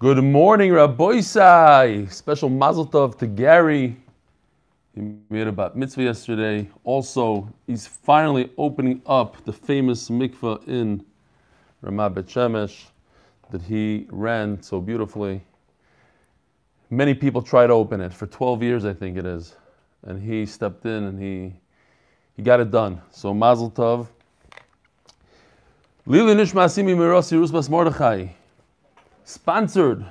Good morning, Rabboisai. Special mazel tov to Gary. He made about mitzvah yesterday. Also, he's finally opening up the famous mikveh in Ramat Bet Shemesh that he ran so beautifully. Many people tried to open it for 12 years, I think it is, and he stepped in and he he got it done. So mazel tov. Lili Nishma Asimi Mirosi Rusbas Mordechai, sponsored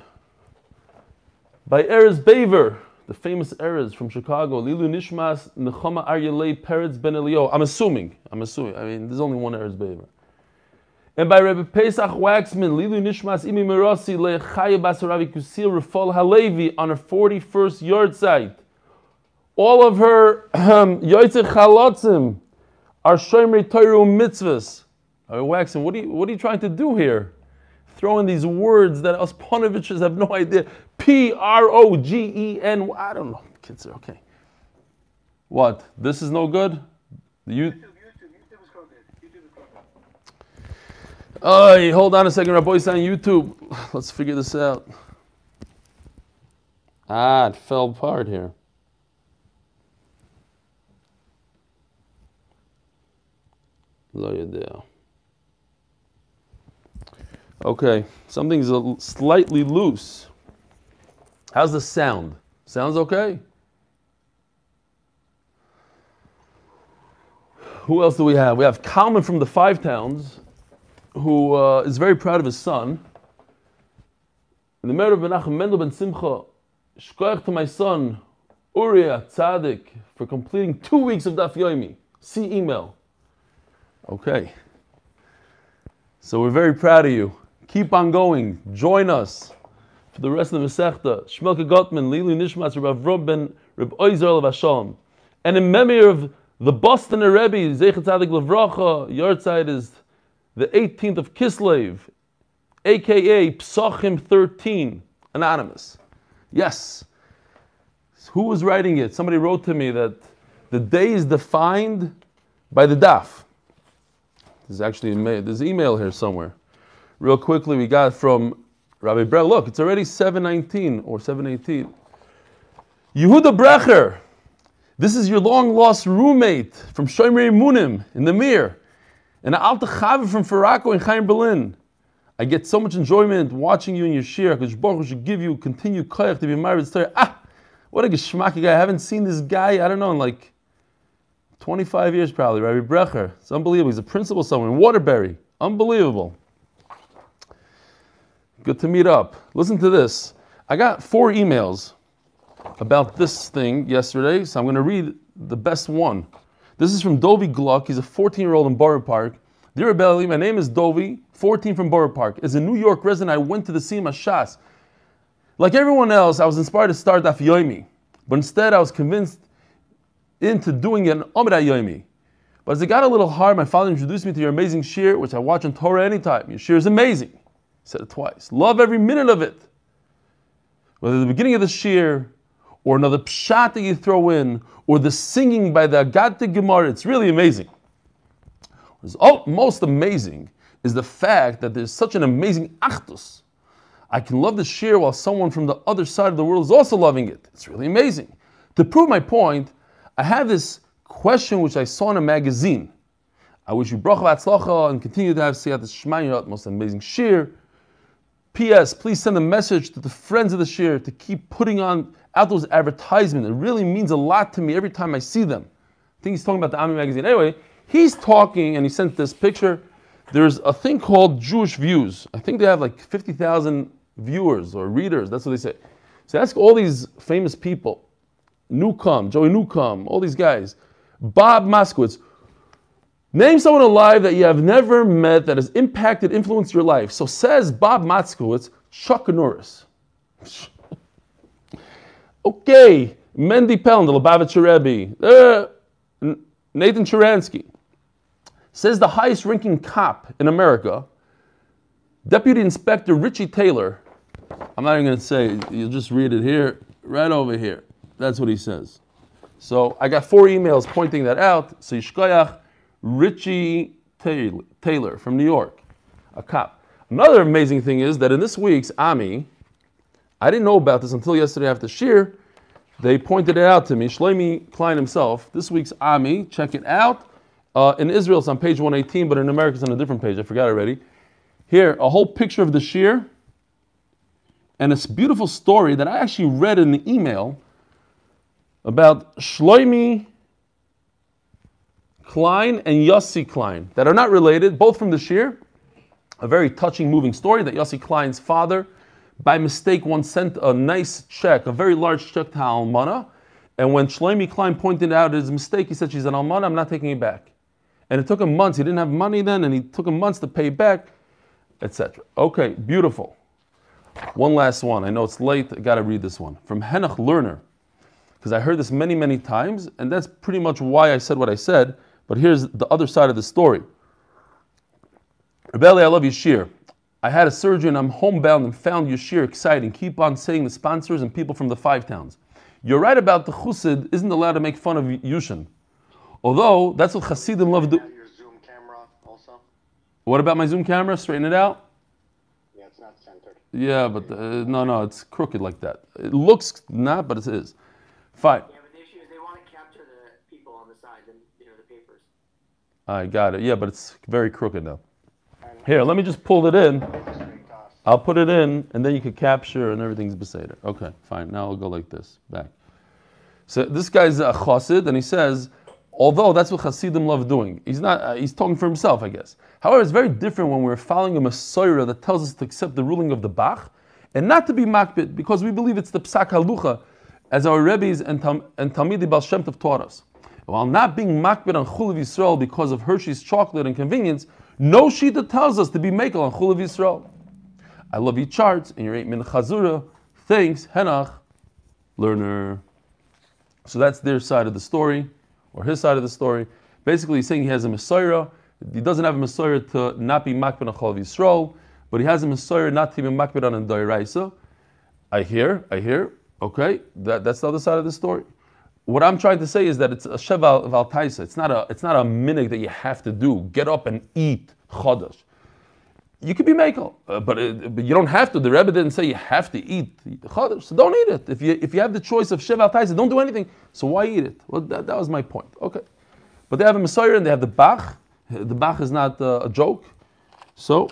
by Erez Baver, the famous Erez from Chicago. Lilu Nishmas Nechama Aryelei Peretz Ben Elio. I'm assuming, I'm assuming. I mean, there's only one Erez Baver. And by Rebbe Pesach Waxman, Lilu Nishmas Imi Mirosi Lechaya Basaravi Kusil Rafal Halevi on her 41st yard site. All of her Yoitze Chalotzim are Shomer Torah mitzvahs. Rabbi Waxman, what are, you, what are you trying to do here? Throw in these words that us Ponoviches have no idea. P R O G E N. I don't know. Kids are okay. What? This is no good? You. Oh, hold on a second, Rabbi on YouTube. Let's figure this out. Ah, it fell apart here. Lo yedea. Okay, something's slightly loose. How's the sound? Sounds okay? Who else do we have? We have Kalman from the Five Towns, who uh, is very proud of his son. In the memory of Menachem Mendel ben Simcha, shkoyach to my son, Uriah Tzadik, for completing two weeks of Daf Yomi. See email. Okay. So we're very proud of you. Keep on going. Join us for the rest of the Masechta. Shmelke Gottman, Lilu Nishmas, Rav Rob ben Reb Oizer Hashem. And in memory of the Boston Rebbe, Zeichet Tzadik Levracha, side is the 18th of Kislev, aka Psachim 13, anonymous. Yes. Who was writing it? Somebody wrote to me that the day is defined by the daf. There's actually there's email here somewhere. Real quickly, we got from Rabbi Brell. Look, it's already 719 or 718. Yehuda Brecher. This is your long lost roommate from Shomer Munim in the Mir. And Alta Chava from Farako in Chaim Berlin. I get so much enjoyment watching you in your shir. Because Baruch should give you continued koyach to be married. Ah, what a geschmacky guy. I haven't seen this guy, I don't know, in like 25 years probably, Rabbi Brecher. It's unbelievable. He's a principal somewhere in Waterbury. Unbelievable. Good to meet up. Listen to this. I got four emails about this thing yesterday, so I'm going to read the best one. This is from Dovi Gluck. He's a 14 year old in Borough Park. Dear Belly, my name is Dovi, 14 from Borough Park. As a New York resident, I went to the Siyum HaShas. Like everyone else, I was inspired to start Daf Yomi, but instead I was convinced into doing an Omra Yomi. But as it got a little hard, my father introduced me to your amazing shir, which I watch on Torah anytime. Your shir is amazing. Said it twice. Love every minute of it. Whether the beginning of the shir, or another pshat that you throw in, or the singing by the Agatha Gemara, it's really amazing. What's most amazing is the fact that there's such an amazing achdus. I can love the shir while someone from the other side of the world is also loving it. It's really amazing. To prove my point, I have this question which I saw in a magazine. I wish you bracha v'atzlacha and continue to have siyat shmayot, most amazing shir. P.S. Please send a message to the friends of the shir to keep putting on out those advertisements. It really means a lot to me every time I see them. I think he's talking about the Ami magazine. Anyway, he's talking and he sent this picture. There's a thing called Jewish Views. I think they have like 50,000 viewers or readers. That's what they say. So ask all these famous people Newcomb, Joey Newcomb, all these guys. Bob Moskowitz. Name someone alive that you have never met that has impacted, influenced your life. So says Bob Moskowitz, Chuck Norris. okay, Mendy Pellin, the Lubavitcher Rebbe. Uh, Nathan Sharansky. Says the highest ranking cop in America, Deputy Inspector Richie Taylor. I'm not even going to say, you'll just read it here, right over here. That's what he says. So I got four emails pointing that out. So Yishkoyach, Richie Taylor from New York, a cop. Another amazing thing is that in this week's Ami, I didn't know about this until yesterday after Shir. They pointed it out to me. Shlomi Klein himself, this week's Ami, check it out. Uh, in Israel, it's on page 118, but in America, it's on a different page. I forgot already. Here, a whole picture of the Shir and this beautiful story that I actually read in the email about Shloimi Klein and Yossi Klein that are not related, both from the Shir. A very touching, moving story that Yossi Klein's father, by mistake, once sent a nice check, a very large check to Almana. And when Shlomi Klein pointed out his mistake, he said, She's an Almana, I'm not taking it back. And it took him months. He didn't have money then, and he took him months to pay back, etc. Okay, beautiful. One last one. I know it's late. I got to read this one from Henoch Lerner, because I heard this many, many times, and that's pretty much why I said what I said. But here's the other side of the story. Rebelli, I love Yashir. I had a surgery and I'm homebound and found Yashir exciting. Keep on saying the sponsors and people from the five towns. You're right about the Chussid isn't allowed to make fun of Yushin. Although that's what Hasidim love to do. Your Zoom camera also? What about my Zoom camera? Straighten it out. Yeah, it's not centered. Yeah, but uh, no, no, it's crooked like that. It looks not, but it is. Fine. Yeah, but the issue is they want to capture the people on the side, and you know the papers. I got it. Yeah, but it's very crooked now. Here, let me just pull it in. I'll put it in, and then you can capture, and everything's beseder. Okay, fine. Now I'll go like this, back. So this guy's a chassid, and he says, although that's what chassidim love doing, he's not. Uh, he's talking for himself, I guess. However, it's very different when we're following a mesorah that tells us to accept the ruling of the Bach, and not to be makpid, because we believe it's the psak halucha, as our rebbes and, Tam, and Baal Shem Tov taught us. While not being makpid on Chulav Yisrael because of Hershey's chocolate and convenience, no shita tells us to be makel on Chulav Yisrael. I love your charts and your eight minute chazura. Thanks, Henach, Lerner. So that's their side of the story, or his side of the story. Basically, he's saying he has a mesorah. He doesn't have a mesorah to not be makpid on Cholav Yisrael, but he has a mesorah not to be makpid on Dairaisa. I hear, I hear. Okay, that, that's the other side of the story. What I'm trying to say is that it's a sheval valtaisa. It's not a it's not a minig that you have to do. Get up and eat chodesh. You could be makel, uh, but, it, but you don't have to. The Rebbe didn't say you have to eat chodesh, so don't eat it. If you if you have the choice of sheval taisa, don't do anything. So why eat it? Well, that, that was my point. Okay, but they have a mesorah and they have the Bach. The Bach is not uh, a joke. So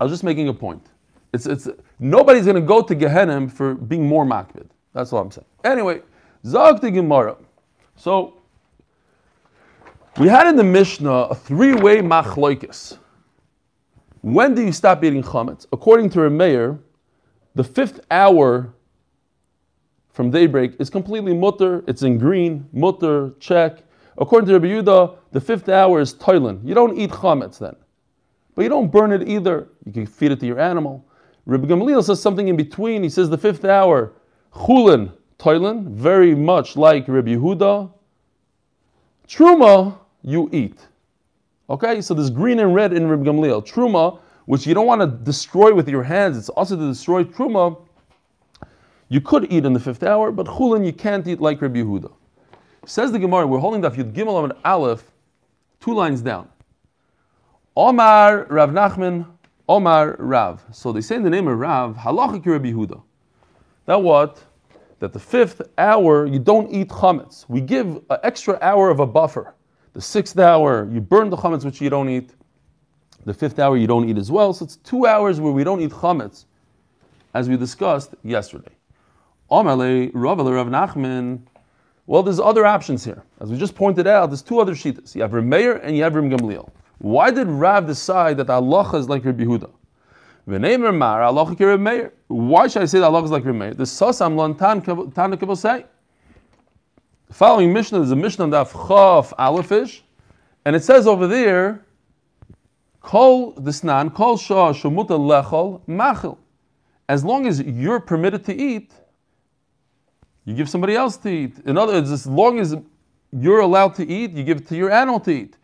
I was just making a point. It's, it's, nobody's going to go to Gehenna for being more makpid. That's all I'm saying. Anyway, Zog the Gemara. So we had in the Mishnah a three-way machloikis. When do you stop eating chametz? According to Rameir, the fifth hour from daybreak is completely mutter. It's in green, mutter, check. According to Rabbi Yehuda, the fifth hour is toilen. You don't eat chametz then. But you don't burn it either. You can feed it to your animal. Rabbi Gamaliel says something in between. He says the fifth hour, chulin, toilen, very much like Rabbi Yehuda. Truma, you eat. Okay, so this green and red in Rabbi Gamaliel. Truma, which you don't want to destroy with your hands, it's also to destroy truma. You could eat in the fifth hour, but chulin you can't eat like Rabbi Yehuda. Says the Gemara, we're holding that Yud Gimel and Aleph, two lines down. Omar Rav Nachman, Omar Rav. So they say in the name of Rav, Halachik Rabbi Yehuda. That what? That the fifth hour you don't eat chametz. We give an extra hour of a buffer. The sixth hour you burn the chametz which you don't eat. The fifth hour you don't eat as well. So it's two hours where we don't eat chametz, as we discussed yesterday. Rav Rav Nachman. Well, there's other options here. As we just pointed out, there's two other shitas. You have Rameir and you have Rim Gamliel. Why did Rav decide that Allah is like Rabbi Yehuda? Why should I say that Allah is like Meir? The Sasam Lan Tana Kibbutz say. Following Mishnah is a Mishnah of Chav Alephish, and it says over there, Kol Disnan, Kol Shah Shumuta Lechol Machil. As long as you're permitted to eat, you give somebody else to eat. In other words, as long as you're allowed to eat, you give it to your animal to eat.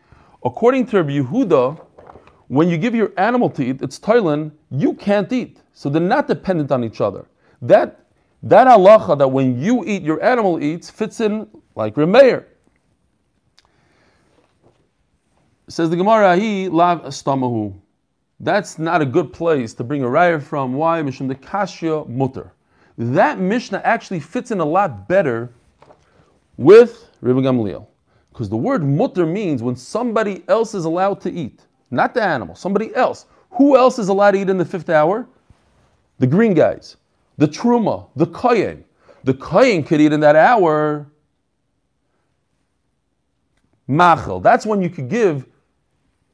According to Rabbi Yehuda, when you give your animal to eat, it's toilen, you can't eat. So they're not dependent on each other. That that halacha that when you eat, your animal eats, fits in like Remeir. Says the Gemara, he lav stamahu. That's not a good place to bring a raya from. Why? Mishum the kashya mutter. That Mishnah actually fits in a lot better with Rebbe Gamliel. Because the word mutter means when somebody else is allowed to eat, not the animal, somebody else. Who else is allowed to eat in the fifth hour? The green guys, the truma, the kohen. The kohen could eat in that hour. Machel. That's when you could give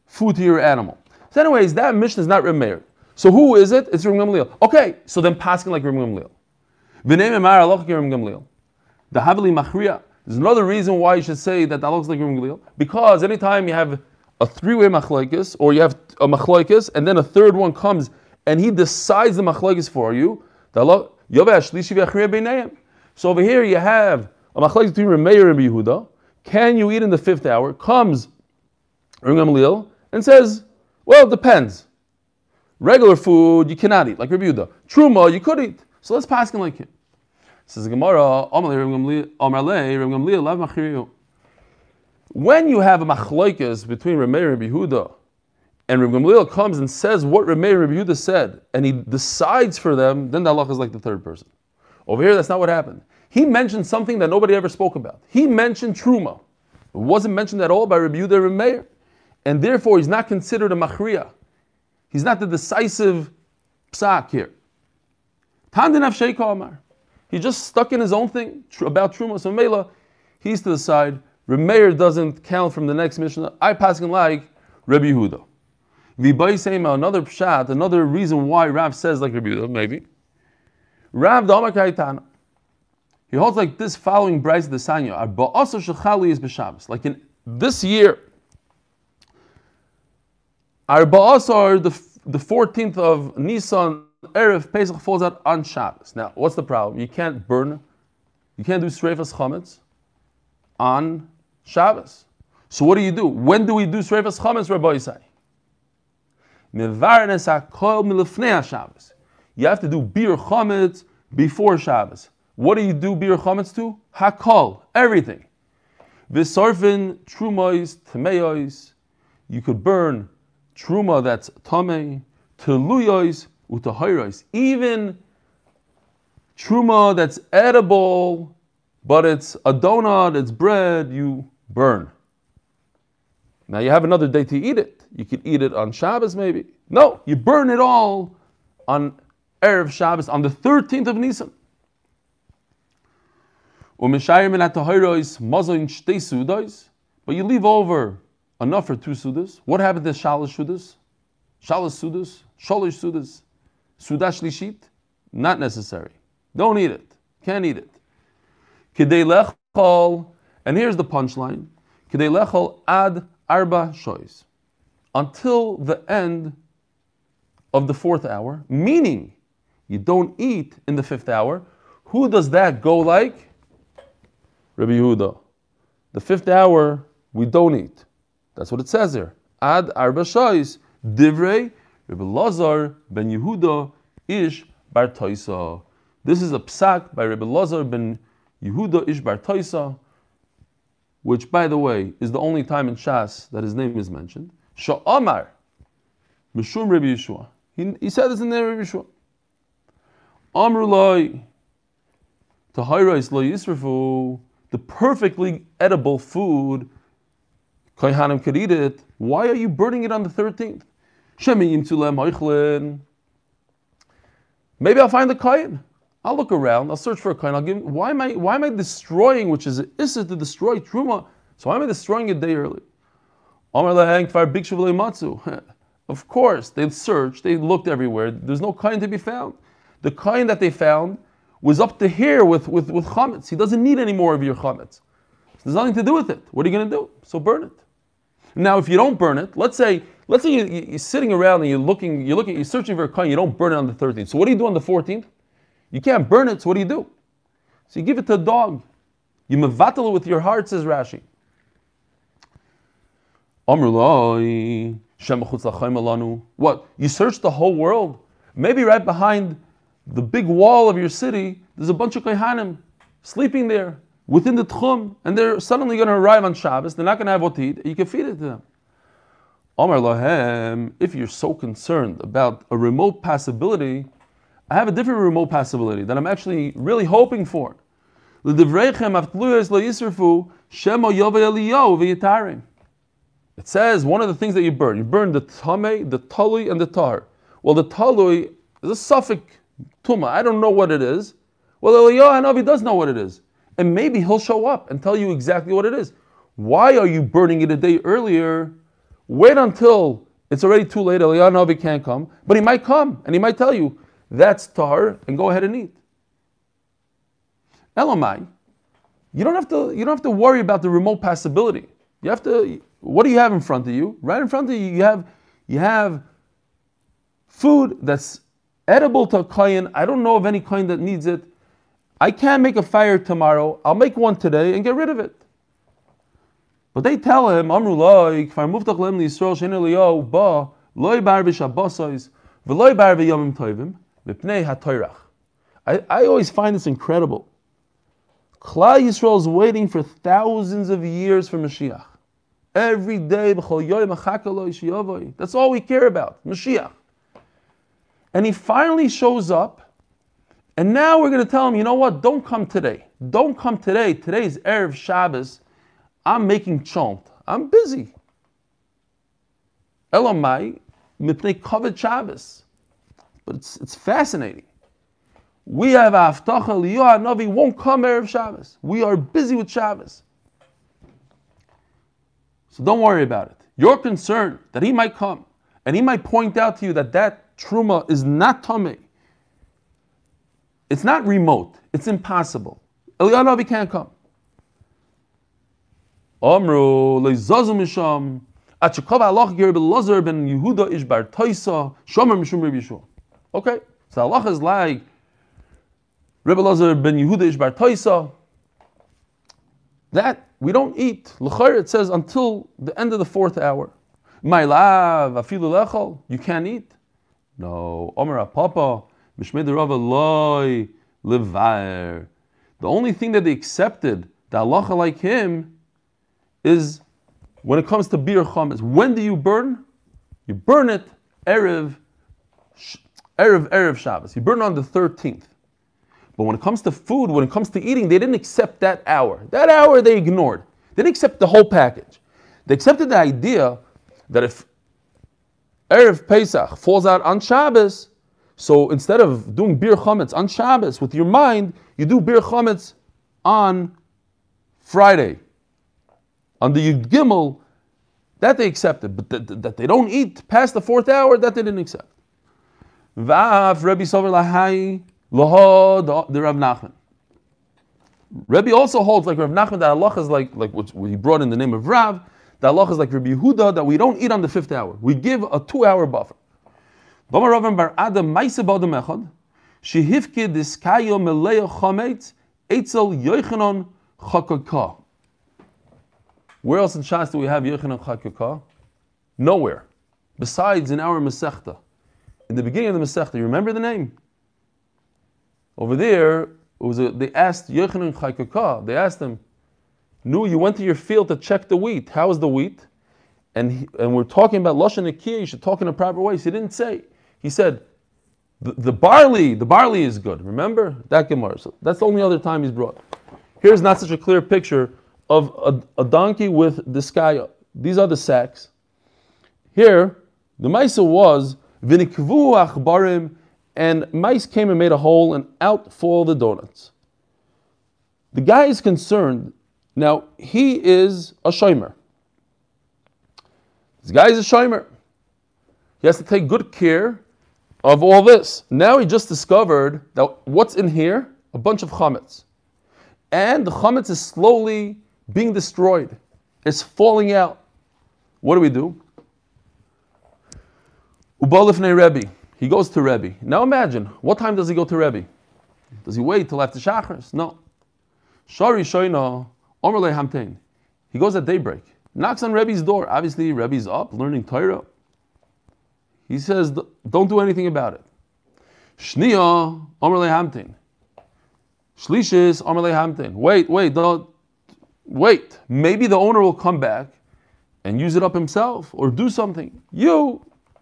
food to your animal. So, anyways, that mission is not Remeir. So who is it? It's Rim Gamliel. Okay, so then passing like Rim Gamliel. V'nei memar alach Rim Gamliel. The Havili Machriya. There's another reason why you should say that that looks like Rim Gamliel. Because anytime you have a three-way machlokes, or you have a machlokes, and then a third one comes and he decides the machlokes for you. So over here you have a machlokes between Remeir and Yehuda. Can you eat in the fifth hour? Comes Rengamliel and says, well, it depends. Regular food you cannot eat, like Rabbi Yehuda. Truma you could eat. So let's pass him like him. Says Gemara, when you have a machloikas between Rameir and Yehuda, and Rabbi Gamliel comes and says what Rameir and Yehuda said, and he decides for them, then the halach is like the third person. Over here, that's not what happened. He mentioned something that nobody ever spoke about. He mentioned truma. It wasn't mentioned at all by Rabbi Yehuda and Rameir and therefore he's not considered a machriya. He's not the decisive psak here. Tandinav Sheikh Omar. He just stuck in his own thing about Truma. So Mela, he's to the side. Remeir doesn't count from the next mission. I pass him like Rabbi Yehuda. V'baisema, another pshat, another reason why Rav says like Rabbi Yehuda, maybe. Rav Dama Kaitana. He holds like this following Bryce the Sanya. Arba also shechali is b'Shabbos. Like in this year, Arba Asar, the, the 14th of Nisan, Erev Pesach falls out on Shabbos. Now, what's the problem? You can't burn, you can't do Sreifas Chametz on Shabbos. So what do you do? When do we do Sreifas Chametz, Rabbi Yisai? Shabbos. You have to do Bir Chametz before Shabbos. What do you do Bir Chametz to? Hakol, everything. Visarfin, Trumois, Tameois. You could burn truma that's tame, teluyois utahirois. Even truma that's edible, but it's a donut, it's bread, you burn. Now you have another day to eat it. You could eat it on Shabbos maybe. No, you burn it all on Erev Shabbos, on the 13th of Nisan. But you leave over enough for two sudas. What happened to shalosh sudas? Shalosh sudas, shalosh sudas, sudash lishit? Not necessary. Don't eat it. Can't eat it. Kidei lechol, and here's the punchline. Kidei lechol ad arba shois. Until the end of the fourth hour, meaning you don't eat in the fifth hour. Who does that go like? Rabbi Yehuda. The fifth hour, we don't eat. That's what it says there. Ad arba shais divrei Rabbi Lazar ben Yehuda ish bar. This is a psak by Rabbi Lazar ben Yehuda ish bar which, by the way, is the only time in Shas that his name is mentioned. Sha'amar mishum Rabbi Yeshua. He, he said this in there, Rabbi Yeshua. Amrulai tahayrais lo yisrafu. The perfectly edible food Kohanim could eat it. Why are you burning it on the 13th? Maybe I'll find the kohen. I'll look around. I'll search for a coin, I'll give. Why am I? Why am I destroying? Which is issa to destroy truma. So why am I destroying it day early? Of course, they searched. They looked everywhere. There's no coin to be found. The coin that they found was up to here with with with chametz. He doesn't need any more of your chametz. There's nothing to do with it. What are you going to do? So burn it. Now, if you don't burn it, let's say, let's say you, are sitting around and you're looking, you're looking, you're searching for a coin, you don't burn it on the 13th. So what do you do on the 14th? You can't burn it, so what do you do? So you give it to a dog. You mevatel it with your heart, says Rashi. What? You search the whole world? Maybe right behind the big wall of your city, there's a bunch of kohanim sleeping there within the tchum, and they're suddenly going to arrive on Shabbos. They're not going to have what to eat. You can feed it to them. Omar Lahem, if you're so concerned about a remote possibility, I have a different remote possibility that I'm actually really hoping for. It says one of the things that you burn, you burn the tame, the talui, and the tar. Well, the talui is a suffix tuma. I don't know what it is. Well, Eliyahu Hanavi does know what it is. And maybe he'll show up and tell you exactly what it is. Why are you burning it a day earlier? Wait until it's already too late. Eliyahu Hanavi can't come. But he might come and he might tell you, that's tar, and go ahead and eat. Elamai, you don't have to you don't have to worry about the remote possibility. You have to what do you have in front of you? Right in front of you, you have you have food that's edible to a kohen. I don't know of any kohen that needs it. I can't make a fire tomorrow. I'll make one today and get rid of it. But they tell him, Amru loy, kfar muftach lem liyisrael shein eliyahu ba loy bar v'shabosais v'loy bar v'yomim tovim v'pnei hatoyrach. I, I always find this incredible. Klal Yisrael is waiting for thousands of years for Mashiach. Every day, that's all we care about, Mashiach. And he finally shows up, and now we're going to tell him, you know what, don't come today. Don't come today. Today's Erev Shabbos. I'm making chont. I'm busy. Elamai, mipnei kavod Shabbos. But it's, it's fascinating. We have Aftacha Liyah Navi won't come Erev Shabbos. We are busy with Shabbos. So don't worry about it. You're concerned that he might come and he might point out to you that that truma is not tummy. It's not remote. It's impossible. Eliyahu Navi can't come. Amru leizazu misham ger belazar ben Yehuda ish bar shomer mishum. Okay, so halach is like Rebbe Lazar ben Yehuda ish bar toisa. That we don't eat. L'chayr it says until the end of the fourth hour. My lav afilu lechol you can't eat. No, Omer Papa mishmei Rava loy levair. The only thing that they accepted the halacha like him is when it comes to bir chametz. When do you burn? You burn it erev erev erev Shabbos. You burn on the thirteenth. But when it comes to food, when it comes to eating, they didn't accept that hour. That hour they ignored. They didn't accept the whole package. They accepted the idea that if erev Pesach falls out on Shabbos, so instead of doing bir chametz on Shabbos with your mind, you do bir chametz on Friday on the Yud Gimel, that they accepted, but that, that, they don't eat past the fourth hour, that they didn't accept. Vav Rabbi Sover Lahai Laho the Rav Nachman. Rabbi also holds like Rav Nachman that Allah is like like what he brought in the name of Rav. That Allah is like Rabbi Yehuda that we don't eat on the fifth hour. We give a two-hour buffer. Bar Adam Maisa Badam Echad Shehivke Diskayo Meleya Chametz Eitzel Yochanan Chakaka. Where else in Shas do we have Yochanan Chakaka? Nowhere. Besides in our Masechta. In the beginning of the Masechta, you remember the name? Over there, it was a, they asked Yochanan Chakaka, they asked him, Nu, you went to your field to check the wheat. How is the wheat? And, he, and we're talking about Lashon Akiyah, you should talk in a proper way. So he didn't say. He said, the, the barley, the barley is good. Remember? That Gemara. So that's the only other time he's brought. Here's not such a clear picture of a, a donkey with the sky. These are the sacks. Here, the Maisa was vinikvu achbarim, and mice came and made a hole, and out fall the donuts. The guy is concerned. Now he is a shomer. This guy is a shomer. He has to take good care of all this. Now he just discovered that what's in here? A bunch of chametz. And the chametz is slowly being destroyed. It's falling out. What do we do? Ubalifnei Rebbe. He goes to Rebbe. Now imagine, what time does he go to Rebbe? Does he wait till after Shachris? No. Shari Shoina, Omerle Hamtein. He goes at daybreak, knocks on Rebbe's door. Obviously, Rebbe's up learning Torah. He says, don't do anything about it. Shnia, Omerle Hamtein. Shlishis, Omerle Hamtein. Wait, wait, don't, wait. Maybe the owner will come back and use it up himself or do something. You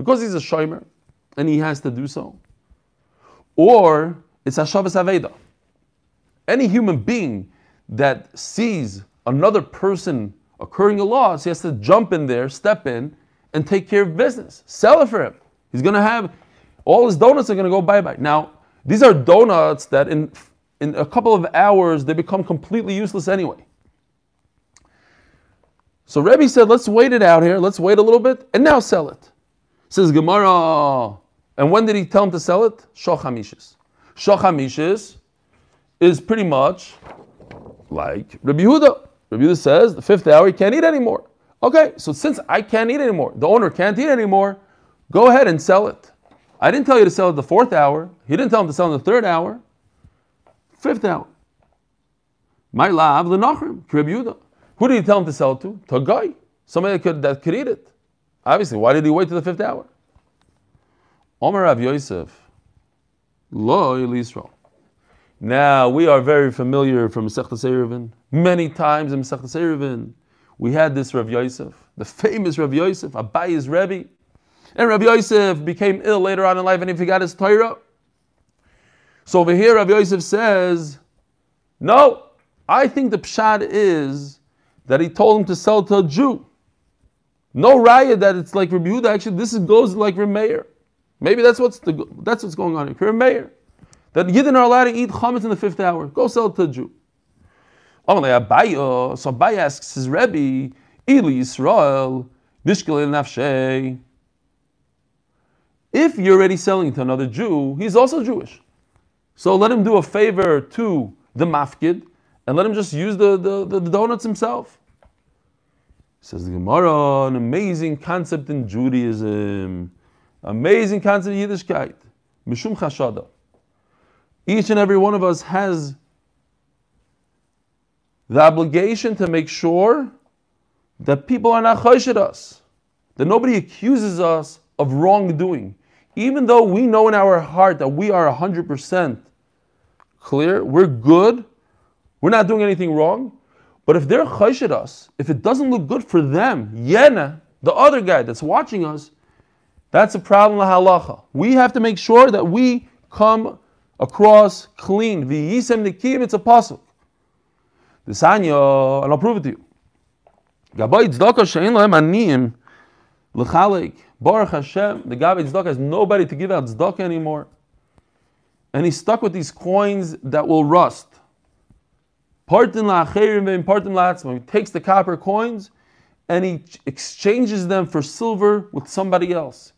because he's a shomer and he has to do so, or it's Hashavas Aveda. Any human being that sees another person occurring a loss, he has to jump in there, step in, and take care of business. Sell it for him. He's going to have all his donuts are going to go bye bye. Now, these are donuts that in in a couple of hours they become completely useless anyway. So Rebbe said, let's wait it out here, let's wait a little bit, and now sell it. Says Gemara, and when did he tell him to sell it? Shochamishes. Shochamishes is pretty much like Rabbi Yehuda. Rabbi Yehuda says, the fifth hour, he can't eat anymore. Okay, so since I can't eat anymore, the owner can't eat anymore, go ahead and sell it. I didn't tell you to sell it the fourth hour. He didn't tell him to sell in the third hour. Fifth hour. My lav the nachrim, Yehuda. Who did he tell him to sell it to? To a guy, somebody that could, that could eat it. Obviously, why did he wait to the fifth hour? Omer Rav Yosef, Lo Yisrael. Now we are very familiar from Masechta Eruvin. Many times in Masechta Eruvin, we had this Rav Yosef, the famous Rav Yosef, Abayi's Rebbe. And Rav Yosef became ill later on in life and he forgot his Torah. So over here, Rav Yosef says, no, I think the pshad is that he told him to sell to a Jew. No raya that it's like Rabbi Yehuda. Actually, this goes like Rabbi Meir. Maybe that's what's the, that's what's going on here. Rabbi Meir. That Yidden are allowed to eat chametz in the fifth hour. Go sell it to a Jew. So Abai asks his Rebbe, Ili Yisrael, Nishkel. If you're already selling to another Jew, he's also Jewish. So let him do a favor to the mafkid and let him just use the, the, the donuts himself. Says the Gemara, an amazing concept in Judaism, amazing concept in Yiddishkeit, Mishum Chashada. Each and every one of us has the obligation to make sure that people are not choshed us, that nobody accuses us of wrongdoing. Even though we know in our heart that we are 100% clear, we're good, we're not doing anything wrong. But if they're choshed us, if it doesn't look good for them, yena, the other guy that's watching us, that's a problem halacha. We have to make sure that we come across clean. V'yisem nikim, it's a pasuk. The sanya, and I'll prove it to you. Gabay tzedakah she'en lohem aniyim l'chalek. Baruch Hashem, the Gabay tzedakah has nobody to give out tzedakah anymore. And he's stuck with these coins that will rust. Partin la'acherim partin la'atzma. He takes the copper coins and he exchanges them for silver with somebody else.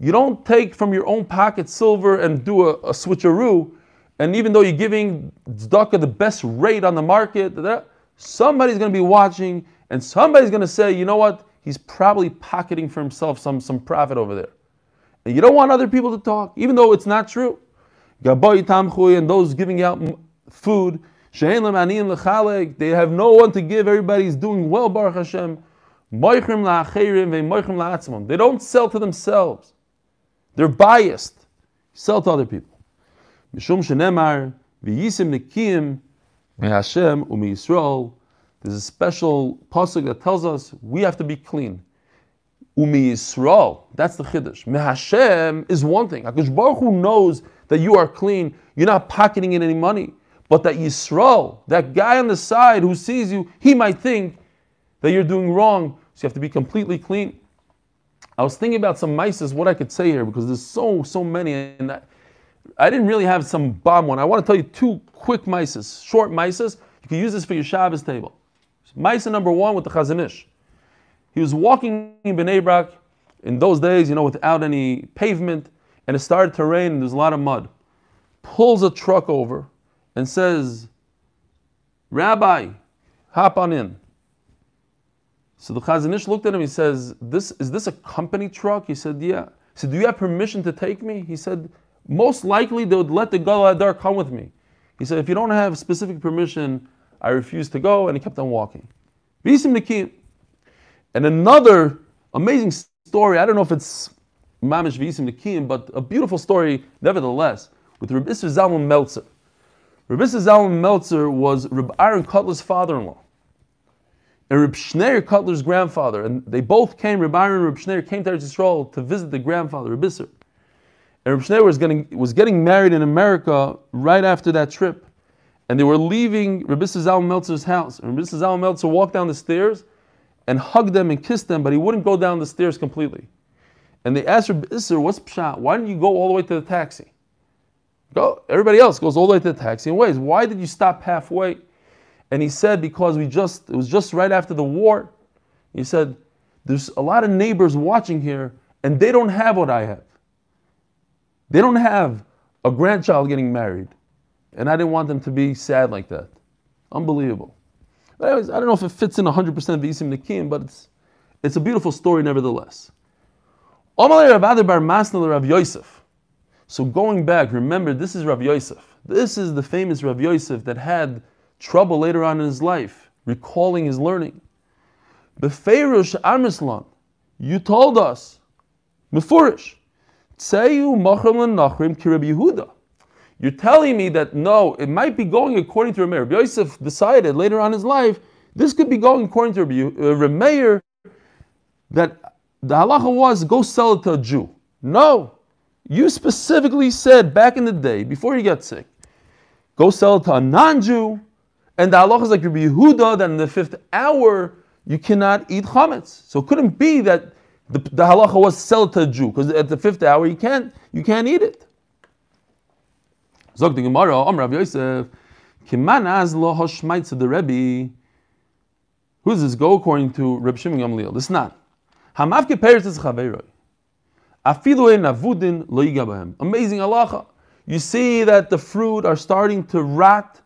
You don't take from your own pocket silver and do a, a switcheroo, and even though you're giving tzedakah the best rate on the market, somebody's going to be watching, and somebody's going to say, you know what? He's probably pocketing for himself some, some profit over there. And you don't want other people to talk, even though it's not true. Gaboy tamchui and those giving out food, they have no one to give. Everybody's doing well, Baruch Hashem. They don't sell to themselves. They're biased. Sell to other people. Mishum shenemar. There's a special pasuk that tells us we have to be clean. Umi that's the chiddush. Mehashem is one thing. Hakadosh Baruch Hu knows that you are clean. You're not pocketing in any money. But that Yisrael, that guy on the side who sees you, he might think that you're doing wrong. So you have to be completely clean. I was thinking about some mices, what I could say here, because there's so, so many. And I, I didn't really have some bomb one. I want to tell you two quick mices, short mices. You can use this for your Shabbos table. Mice number one with the Chazon Ish. He was walking in Bnei Brak in those days, you know, without any pavement, and it started to rain and there's a lot of mud. Pulls a truck over and says, Rabbi, hop on in. So the Chazon Ish looked at him. He says, "This is this a company truck?" He said, "Yeah." He said, "Do you have permission to take me?" He said, "Most likely they would let the Gadol Hador come with me." He said, "If you don't have specific permission, I refuse to go." And he kept on walking. And another amazing story. I don't know if it's Mamish Visim Nikim, but a beautiful story nevertheless with Rabbi Isser Zalman Meltzer. Rabbi Zalman Meltzer was Rabbi Aaron Kotler's father-in-law and Reb Shneir Kotler's grandfather, and they both came, Reb Aaron and Reb Shneir came to Eretz to visit the grandfather, Reb Isser. And Reb Shneir was getting, was getting married in America right after that trip. And they were leaving Reb Isser Zal Meltzer's house. And Reb Isser Zal Meltzer walked down the stairs and hugged them and kissed them, but he wouldn't go down the stairs completely. And they asked Reb Isser, what's pshat? Why didn't you go all the way to the taxi? Go. Everybody else goes all the way to the taxi and waits. Why did you stop halfway? And he said, because we just, it was just right after the war. He said, there's a lot of neighbors watching here and they don't have what I have. They don't have a grandchild getting married. And I didn't want them to be sad like that. Unbelievable. But anyways, I don't know if it fits in 100% of Isim Nikim, but it's, it's a beautiful story nevertheless. Amalei Rav Adar Bar Masna Rav Yosef. So going back, remember this is Rav Yosef. This is the famous Rav Yosef that had trouble later on in his life, recalling his learning. Befeirush Amislan, you told us, Mefurish, Tseyu Machram Nachrim Kirab Yehuda. You're telling me that no, it might be going according to Rameir. Yosef decided later on in his life, this could be going according to Rameir, uh, that the halacha was go sell it to a Jew. No, you specifically said back in the day, before you got sick, go sell it to a non-Jew, and the halacha is like Rabbi Yehuda that in the fifth hour you cannot eat chametz. So it couldn't be that the, the halacha was sell to a Jew because at the fifth hour you can't you can't eat it. Zog the Gemara, Om Rav Yosef, Kiman az lo hashmaitz the Rebbe. Who does this go according to Reb Shimon Gamliel? This is not. Hamavke peretz is chaveiroi. Afilu ein avudin lo yigabahem. Amazing halacha. You see that the fruit are starting to rot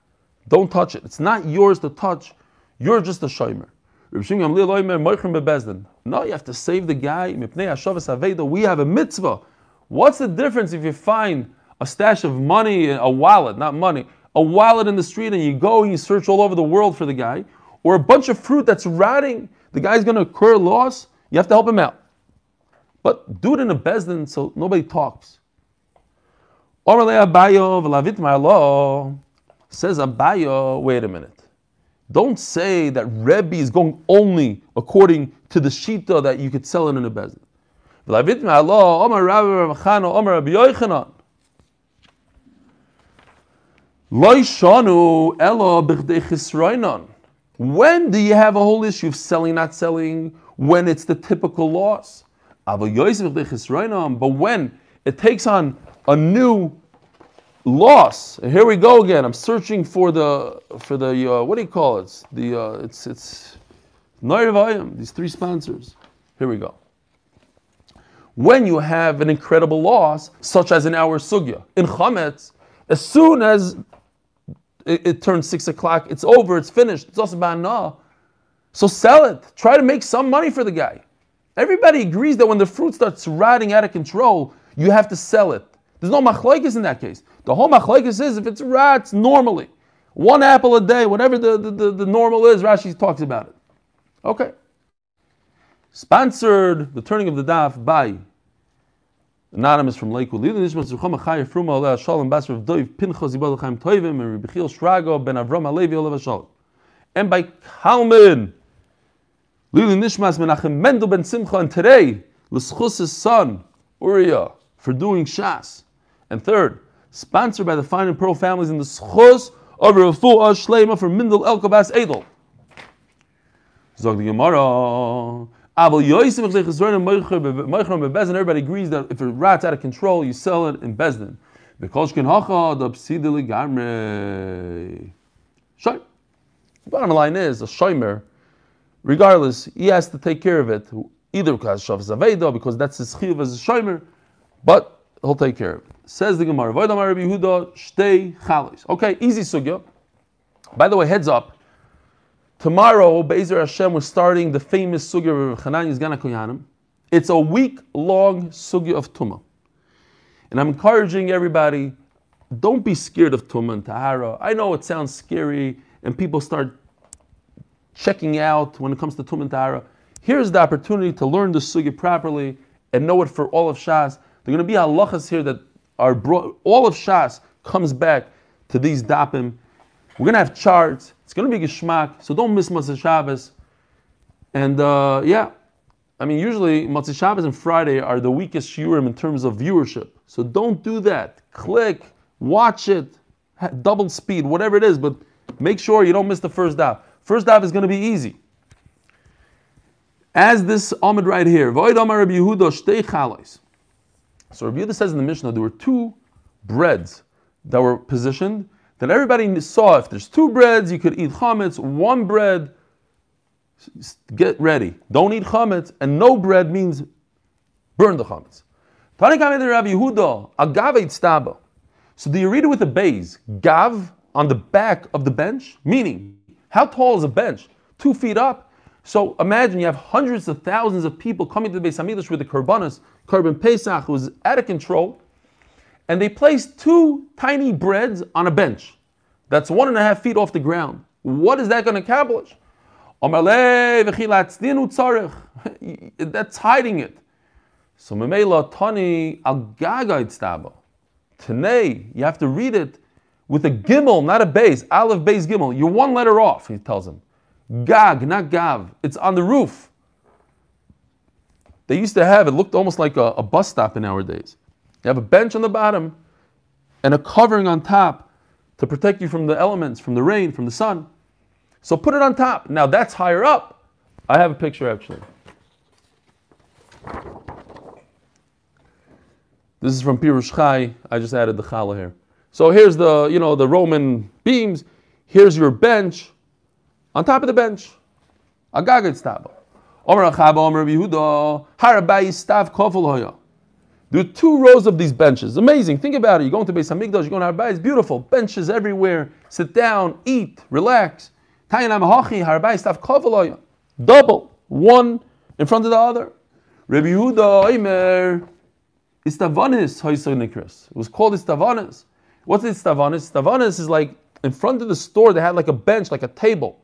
don't touch it. It's not yours to touch. You're just a shomer. No, you have to save the guy. We have a mitzvah. What's the difference if you find a stash of money, a wallet, not money, a wallet in the street and you go and you search all over the world for the guy, or a bunch of fruit that's rotting, the guy's going to incur loss, you have to help him out. But do it in a bezdin so nobody talks. Says Abaya, wait a minute. Don't say that Rebbe is going only according to the shita that you could sell it in a bezin. When do you have a whole issue of selling, not selling, when it's the typical loss? But when it takes on a new loss. Here we go again. I'm searching for the for the uh, what do you call it? The uh, it's it's Noirvayim. These three sponsors. Here we go. When you have an incredible loss, such as in our sugya in chametz, as soon as it, it turns six o'clock, it's over. It's finished. It's also. So sell it. Try to make some money for the guy. Everybody agrees that when the fruit starts rotting out of control, you have to sell it. There's no machlokes in that case. The whole machlokes is if it's rats normally, one apple a day, whatever the, the, the, the normal is, Rashi talks about it. Okay. Sponsored the turning of the daf by anonymous from Lakewood. Fruma Shalom of Ben Shalom. And by Kalman Lilin Nishmas Menachem Mendel Ben Simcha and today L'schus' son Uriah for doing Shas. And third, sponsored by the Fine and Pearl families in the Schos of Refuah Shleima for Mindel El Kabas Edel. Zog the Gemara. Everybody agrees that if a rat's out of control, you sell it in Bezdin. The Bottom line is, a shomer, regardless, he has to take care of it, either because Shav Zaveda, because that's his chiv as a shomer, but he'll take care of it. Says the Gemara, Chalis. Okay, easy sugya. By the way, heads up, Tomorrow, Be'ezer Hashem, we're starting the famous sugya of Chanani's Gana Koyanim. It's a week long sugya of Tumah. And I'm encouraging everybody, don't be scared of Tumah and Tahara. I know it sounds scary and people start checking out when it comes to and Tahara. Here's the opportunity to learn the sugya properly and know it for all of Shas. There are going to be halachas here that are brought, all of Shas comes back to these dapim. We're going to have charts. It's going to be geschmack, so don't miss Motzei Shabbos. And uh, yeah, I mean, usually Motzei Shabbos and Friday are the weakest shiurim in terms of viewership. So don't do that. Click, watch it, double speed, whatever it is, but make sure you don't miss the first daf. First daf is going to be easy. As this Amid right here, Void Amar Rabbi Yehuda. So Rabbi Yehuda says in the Mishnah there were two breads that were positioned that everybody saw. If there's two breads, you could eat chametz. One bread, get ready. Don't eat chametz, and no bread means burn the chametz. So do you read it with a beis? Gav on the back of the bench, meaning how tall is a bench? Two feet up. So imagine you have hundreds of thousands of people coming to the Beis Hamikdash with the Karbanas, Karban Pesach, who was out of control, and they placed two tiny breads on a bench that's one and a half feet off the ground. What is that going to accomplish? That's hiding it. So Tani Today, you have to read it with a gimel, not a beis. Aleph beis gimel. You're one letter off, he tells him. Gag, not Gav. It's on the roof. They used to have, it looked almost like a, a bus stop in our days. You have a bench on the bottom and a covering on top to protect you from the elements, from the rain, from the sun. So put it on top. Now that's higher up. I have a picture actually. This is from Pirush Chai. I just added the challah here. So here's the, you know, the Roman beams. Here's your bench. On top of the bench, Agagat staba. Omer Achaba, Omer Yehuda, Harabai stav kofel hoya. There are two rows of these benches. Amazing. Think about it. You're going to Beis Hamikdash, you're going to Harbai. It's beautiful. Benches everywhere. Sit down, eat, relax. Double. One in front of the other. Rabbi Yehuda Omer. Istavanis Hoysonikris. It was called Istavanis. What's Istavanis? Istavanis is like in front of the store, they had like a bench, like a table.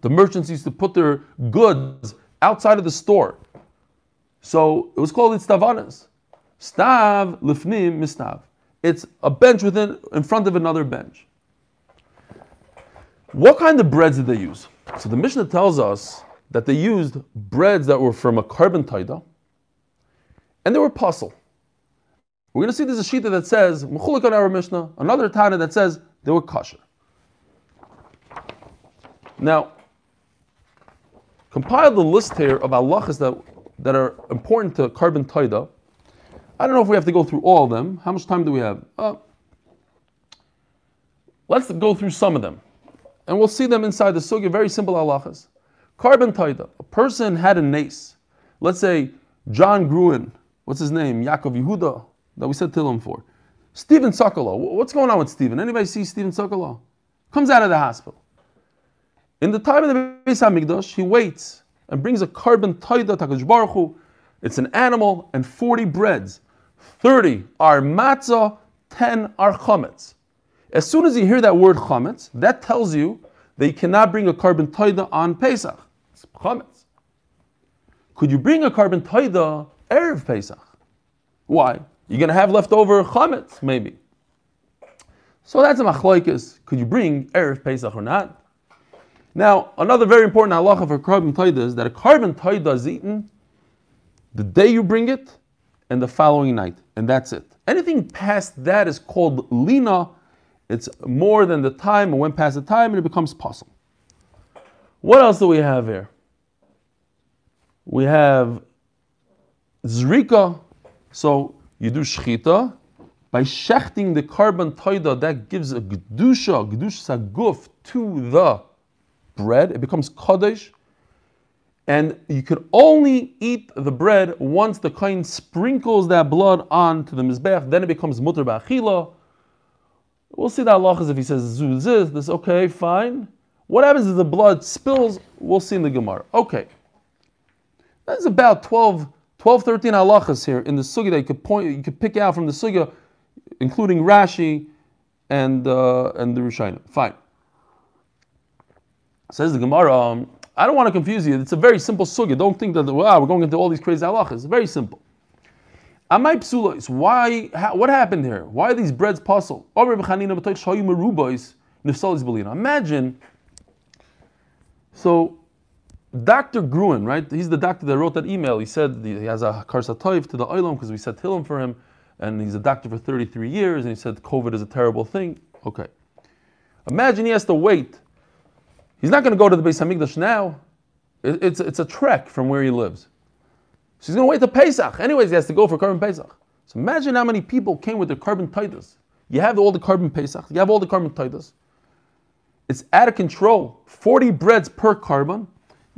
The merchants used to put their goods outside of the store. So it was called Istavanas. Stav lifnim mistav. It's a bench within in front of another bench. What kind of breads did they use? So the Mishnah tells us that they used breads that were from a korban taida, and they were pasul. We're going to see there's a shita that says mechulik on our Mishnah, another tana that says they were kosher. Now, compile the list here of halachas that, that are important to korban taida. I don't know if we have to go through all of them. How much time do we have? Uh, let's go through some of them. And we'll see them inside the sugya, very simple halachas. Korban taida. A person had a nace. Let's say John Gruen, what's his name? Yaakov Yehuda, that we said Tillim for. Stephen Sokolow. What's going on with Stephen? Anybody see Stephen Sokolow? Comes out of the hospital. In the time of the Beis Hamikdash, he waits and brings a korban taida takadosh baruch Hu. It's an animal and 40 breads. 30 are matzah, 10 are chametz. As soon as you hear that word chametz, that tells you that you cannot bring a korban taida on Pesach. It's chametz. Could you bring a korban taida erev Pesach? Why? You're going to have leftover chametz, maybe. So that's a machloikis. Could you bring erev Pesach or not? Now, another very important halacha for korban taida is that a korban taida is eaten the day you bring it and the following night, and that's it. Anything past that is called lina. It's more than the time, and went past the time, and it becomes possible. What else do we have here? We have zrika. So you do shchita by shechting the korban taida. That gives a gedusha, gedusha saguf to the bread, it becomes kaddish, and you could only eat the bread once the kohen sprinkles that blood onto the mizbech. Then it becomes mutar ba'achila. We'll see the halachas if he says zuzis, this okay, fine. What happens if the blood spills? We'll see in the Gemara. Okay. That's about 12, 12 13 halachas here in the sugya that you could point, you could pick out from the sugya, including Rashi and uh, and the Rishonim. Fine. Says the Gemara. Um, I don't want to confuse you. It's a very simple sugya. Don't think that wow, we're going into all these crazy halachas. It's very simple. Amai psulos. Why? How, what happened here? Why are these breads pasul? Imagine. So, Dr. Gruen, right? He's the doctor that wrote that email. He said he has a karsatoiv to the oilam because we said Tillim for him, and he's a doctor for 33 years, and he said COVID is a terrible thing. Okay. Imagine he has to wait. He's not going to go to the Beis Hamikdash now. It, it's, it's a trek from where he lives. So he's going to wait to Pesach. Anyways, he has to go for Korban Pesach. So imagine how many people came with their korban Titus. You have all the korban Pesach. You have all the Korban Titus. It's out of control. 40 breads per Korban.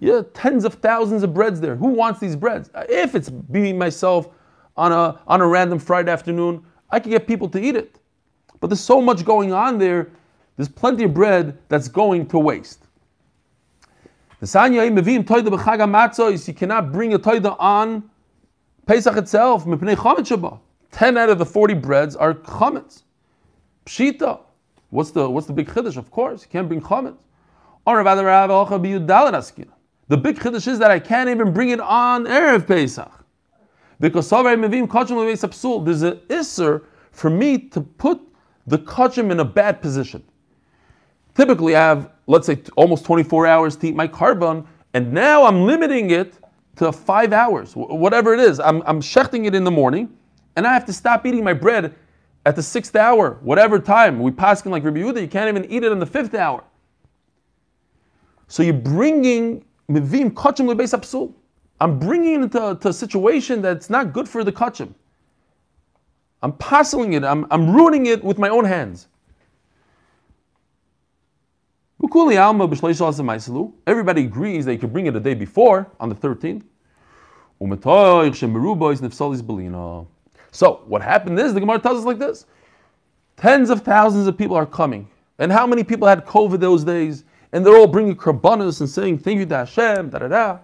Yeah, tens of thousands of breads there. Who wants these breads? If it's me myself on a on a random Friday afternoon, I can get people to eat it. But there's so much going on there. There's plenty of bread that's going to waste. The Sanya Mevim Toida B'Chag Matzah you cannot bring a Toida on Pesach itself. Ten out of the forty breads are chametz. Pshita. What's the what's the big chiddush? Of course, you can't bring chametz. The big chiddush is that I can't even bring it on erev Pesach because there's an isser for me to put the kachim in a bad position. Typically, I have let's say almost 24 hours to eat my korban, and now I'm limiting it to five hours, whatever it is. I'm, I'm shechting it in the morning, and I have to stop eating my bread at the sixth hour, whatever time. We pass in like Rabbi Yehuda, you can't even eat it in the fifth hour. So you're bringing mivim kachim lebeis apsul. I'm bringing it into to a situation that's not good for the kachim. I'm parceling it. I'm, I'm ruining it with my own hands. Everybody agrees that you could bring it a day before, on the 13th. So, what happened is, the Gemara tells us like this tens of thousands of people are coming. And how many people had COVID those days? And they're all bringing karbanos and saying, Thank you to Hashem, da da da.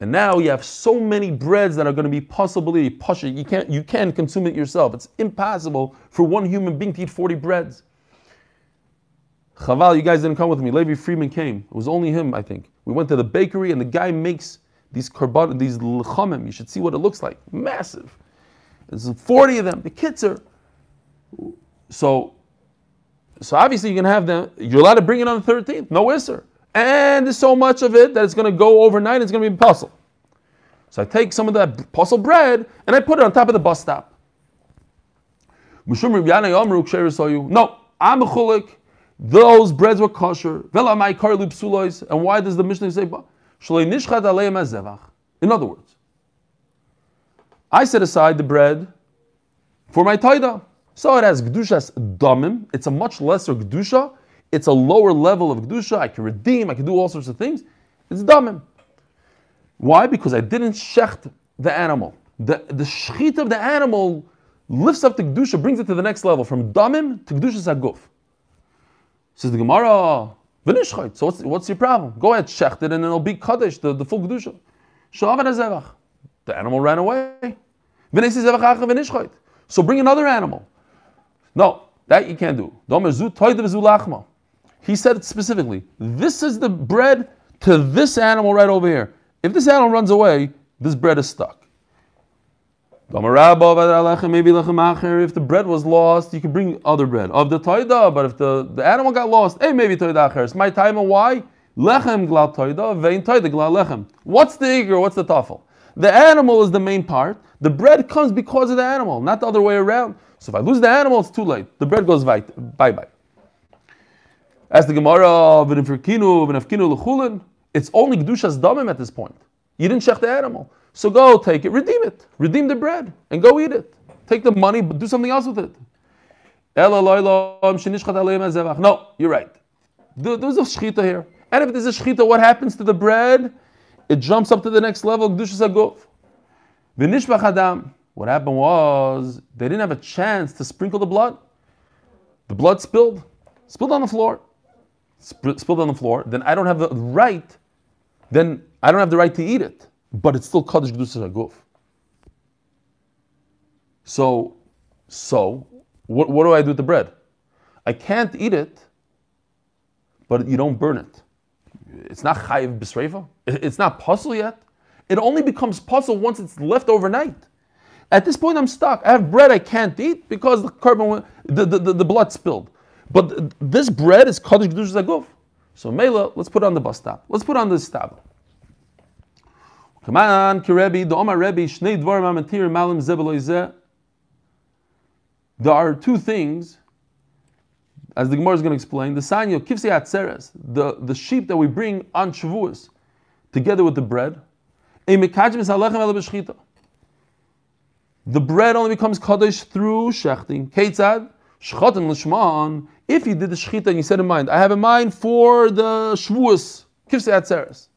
And now you have so many breads that are going to be possibly pasha. You can't, you can't consume it yourself. It's impossible for one human being to eat 40 breads. Chaval, you guys didn't come with me. Levi Freeman came. It was only him, I think. We went to the bakery and the guy makes these karban, these lechamim. You should see what it looks like. Massive. There's 40 of them. The kids are. So, so obviously you can have them. You're allowed to bring it on the 13th. No isser. And there's so much of it that it's going to go overnight. It's going to be pasul. So I take some of that pasul bread and I put it on top of the bus stop. No, I'm a chulik. Those breads were kosher. And why does the Mishnah say? In other words, I set aside the bread for my taida. So it has gdushas damim. It's a much lesser gdusha. It's a lower level of gdusha. I can redeem. I can do all sorts of things. It's damim. Why? Because I didn't shecht the animal. The the shechit of the animal lifts up the gdusha, brings it to the next level from damim to gdushas aguf. Says the Gemara. So what's, what's your problem? Go ahead, shecht it, and it'll be kaddish, the, the full kedusha. The animal ran away. So bring another animal. No, that you can't do. He said it specifically. This is the bread to this animal right over here. If this animal runs away, this bread is stuck. If the bread was lost, you can bring other bread of the toida. But if the, the animal got lost, hey, maybe toida acher. It's my time. and Why? Lechem glal toida, vein toida glal lechem. What's the eager? What's the tafel? The animal is the main part. The bread comes because of the animal, not the other way around. So if I lose the animal, it's too late. The bread goes bye bye. As the Gemara, it's only Gdushas Damim at this point. You didn't check the animal. So go take it, redeem it, redeem the bread, and go eat it. Take the money, but do something else with it. No, you're right. There's a shchita here. And if there's a shchita, what happens to the bread? It jumps up to the next level. What happened was they didn't have a chance to sprinkle the blood. The blood spilled, spilled on the floor. sp- spilled on the floor, then I don't have the right. Then I don't have the right to eat it, but it's still kaddish kedusha haguf. So, so what, what do I do with the bread? I can't eat it, but you don't burn it. It's not chayiv b'sreifa. It's not pasul yet. It only becomes pasul once it's left overnight. At this point, I'm stuck. I have bread I can't eat because the korban, the, the, the, the blood spilled. But th- this bread is kaddish kedusha zaguf. So Mela, let's put on the bus stop. Let's put on the stable. Come on, Kirebi, the Omar Rebbe, Shnei Dvarim Amatir Malim There are two things, as the Gemara is going to explain. The Sanyo, Kivsi Atzeres, the, the sheep that we bring on Shavuos, together with the bread. Mekajim es Alechem. The bread only becomes kaddish through shechting. Ketzad, shchotim l'shman. If you did the shechita and you said in mind, I have in mind for the shvuas, kivse atzeres.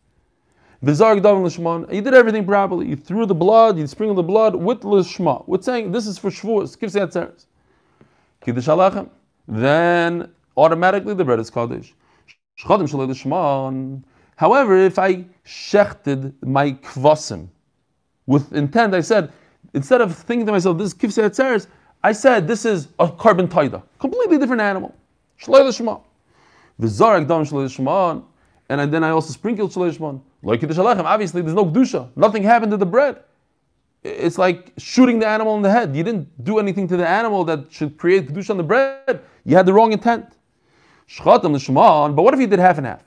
V'zarg daven l'shman. You did everything properly. You threw the blood, you sprinkled the blood with l'shma. With saying this is for shvuas, kivse atzeres. Kiddush alachem. Then automatically the bread is kaddish. Shchotim shalei l'shman. However, if I shechted my kvasim with intent, I said, instead of thinking to myself, this is kifsei atzeres, I said, this is a korban taida, completely different animal. Shlei l'shma. V'zarek dam shlei l'shma. And then I also sprinkled shlei l'shma. Like obviously there's no kedusha. Nothing happened to the bread. It's like shooting the animal in the head. You didn't do anything to the animal that should create kedusha on the bread. You had the wrong intent. Shchatam l'shma. But what if you did half and half?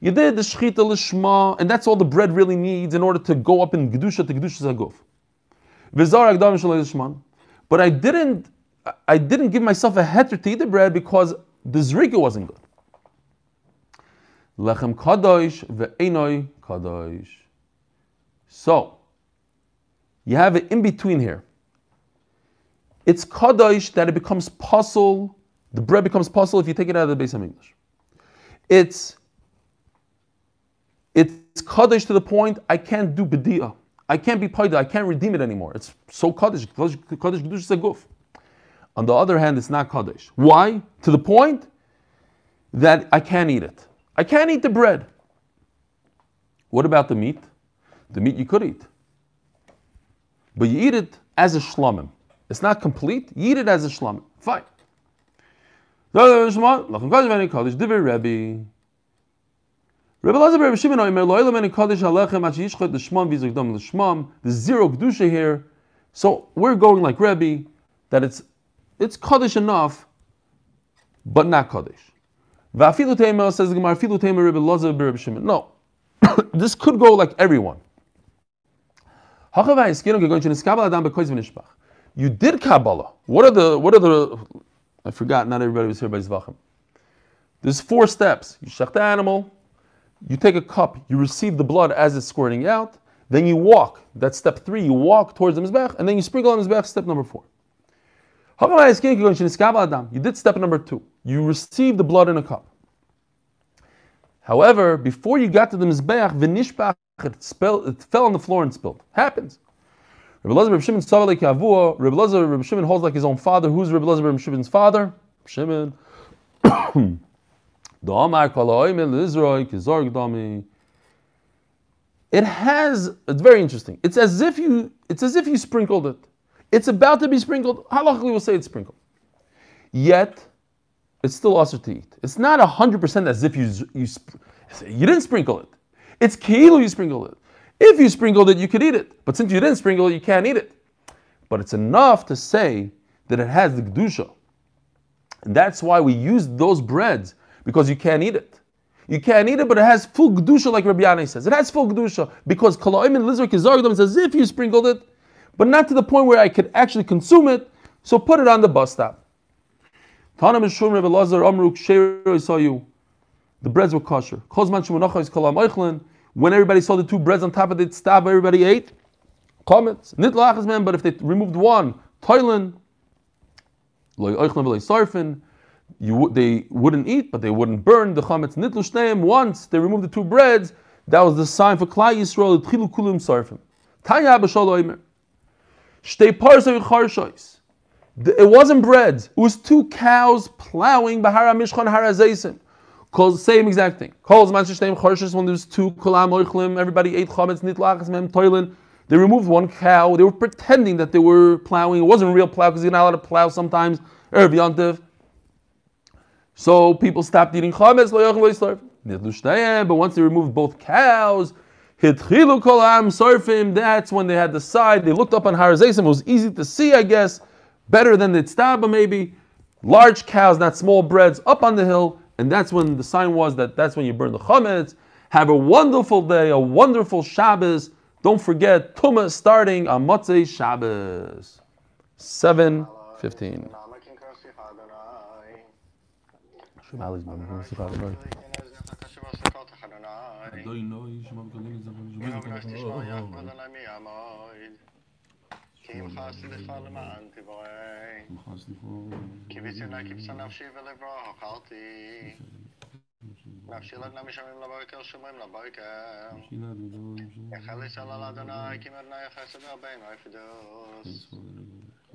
You did the shchita l'shma, and that's all the bread really needs in order to go up in kedusha to kedusha zaguf. But I didn't, I didn't give myself a heter to eat the bread because the zrika wasn't good. Lechem kadosh ve'enoi kadosh. So, you have it in between here. It's kadosh that it becomes pasul. The bread becomes pasul if you take it out of the base of English. It's it's kaddish to the point I can't do bedia. I can't be paida. I can't redeem it anymore. It's so kaddish. Kaddish kedusha is a goof. On the other hand, it's not kaddish. Why? To the point that I can't eat it. I can't eat the bread. What about the meat? The meat you could eat, but you eat it as a shlamim. It's not complete. You eat it as a shlamim. Fine. Rebbe Lazar Rebbe Shimon Oimer Lo Elam Eni Kodesh Alechem Ach Yishchot L'Shmam V'Zog Dam L'Shmam There's zero Kedusha here. So we're going like Rebbe, that it's it's Kodesh enough, but not Kodesh. V'afilu Teimel says the Gemara, Afilu Teimel Rebbe Lazar Rebbe Shimon. No. this could go like everyone. You did Kabbalah. What are the, what are the, I forgot, not everybody was here by Zvachim. There's four steps. You shech the animal, you take a cup, you receive the blood as it's squirting out, then you walk. That's step three. You walk towards the Mizbech, and then you sprinkle on the Mizbech, step number four. You did step number two. You received the blood in a cup. However, before you got to the Mizbech, it, spell, it fell on the floor and spilled. Happens. Rebbe Lazar Rebbe Shimon like Yavua. Rebbe Lazar Rebbe Shimon holds like his own father. Who's Rebbe Lazar Rebbe Shimon's father? Shimon. It has. It's very interesting. It's as if you. It's as if you sprinkled it. It's about to be sprinkled. Halachically, we'll say it's sprinkled. Yet, it's still also to eat. It's not hundred percent as if you you you didn't sprinkle it. It's kilo you sprinkled it. If you sprinkled it, you could eat it. But since you didn't sprinkle it, you can't eat it. But it's enough to say that it has the kedusha. And that's why we use those breads because you can't eat it. You can't eat it, but it has full kedusha, like Rabbi Yanai says. It has full kedusha because kalaim and kizargdom is as if you sprinkled it, but not to the point where I could actually consume it. So put it on the bus stop. Tana Mishum Rabbi Lazar Amruk Sheiro saw you. The breads were kosher. Kozman Shemunachah is kalam eichlin. When everybody saw the two breads on top of the stab, everybody ate. Comments. Nitlachas man, but if they removed one, toilen, loy eichlin v'loy sarfin, you they wouldn't eat, but they wouldn't burn the chametz nitlu shneim. Once they removed the two breads, that was the sign for Klai Yisrael. Tchilu kulim sarfim. Tanya b'shol oimer. Shtei parsa v'charshois. It wasn't bread. It was two cows plowing Bahara Mishchan Harazaisim. Calls same exact thing. Calls manchestem chorshes when there's two kolam oichlim. Everybody ate chametz nitlachas mem toilin. They removed one cow. They were pretending that they were plowing. It wasn't real plow because you're not allowed to plow sometimes. Erev. So people stopped eating chametz. But once they removed both cows. That's when they had the side. They looked up on Har. It was easy to see, I guess, better than the tztaba maybe. Large cows, not small breads, up on the hill. And that's when the sign was that that's when you burn the chametz. Have a wonderful day, a wonderful Shabbos. Don't forget, Tumah starting on Motzei Shabbos. 7.15. Namakin Shemali's mom, who's the father, right? כי אם סליחה למען תבואי, כי בציונה כבשה נפשי ולברו אכלתי. נפשי לדנה משמים לבוקר שומרים לבוקר. יחל ישראל על אדוני כי מרנה יחסד רבינו יפדוס.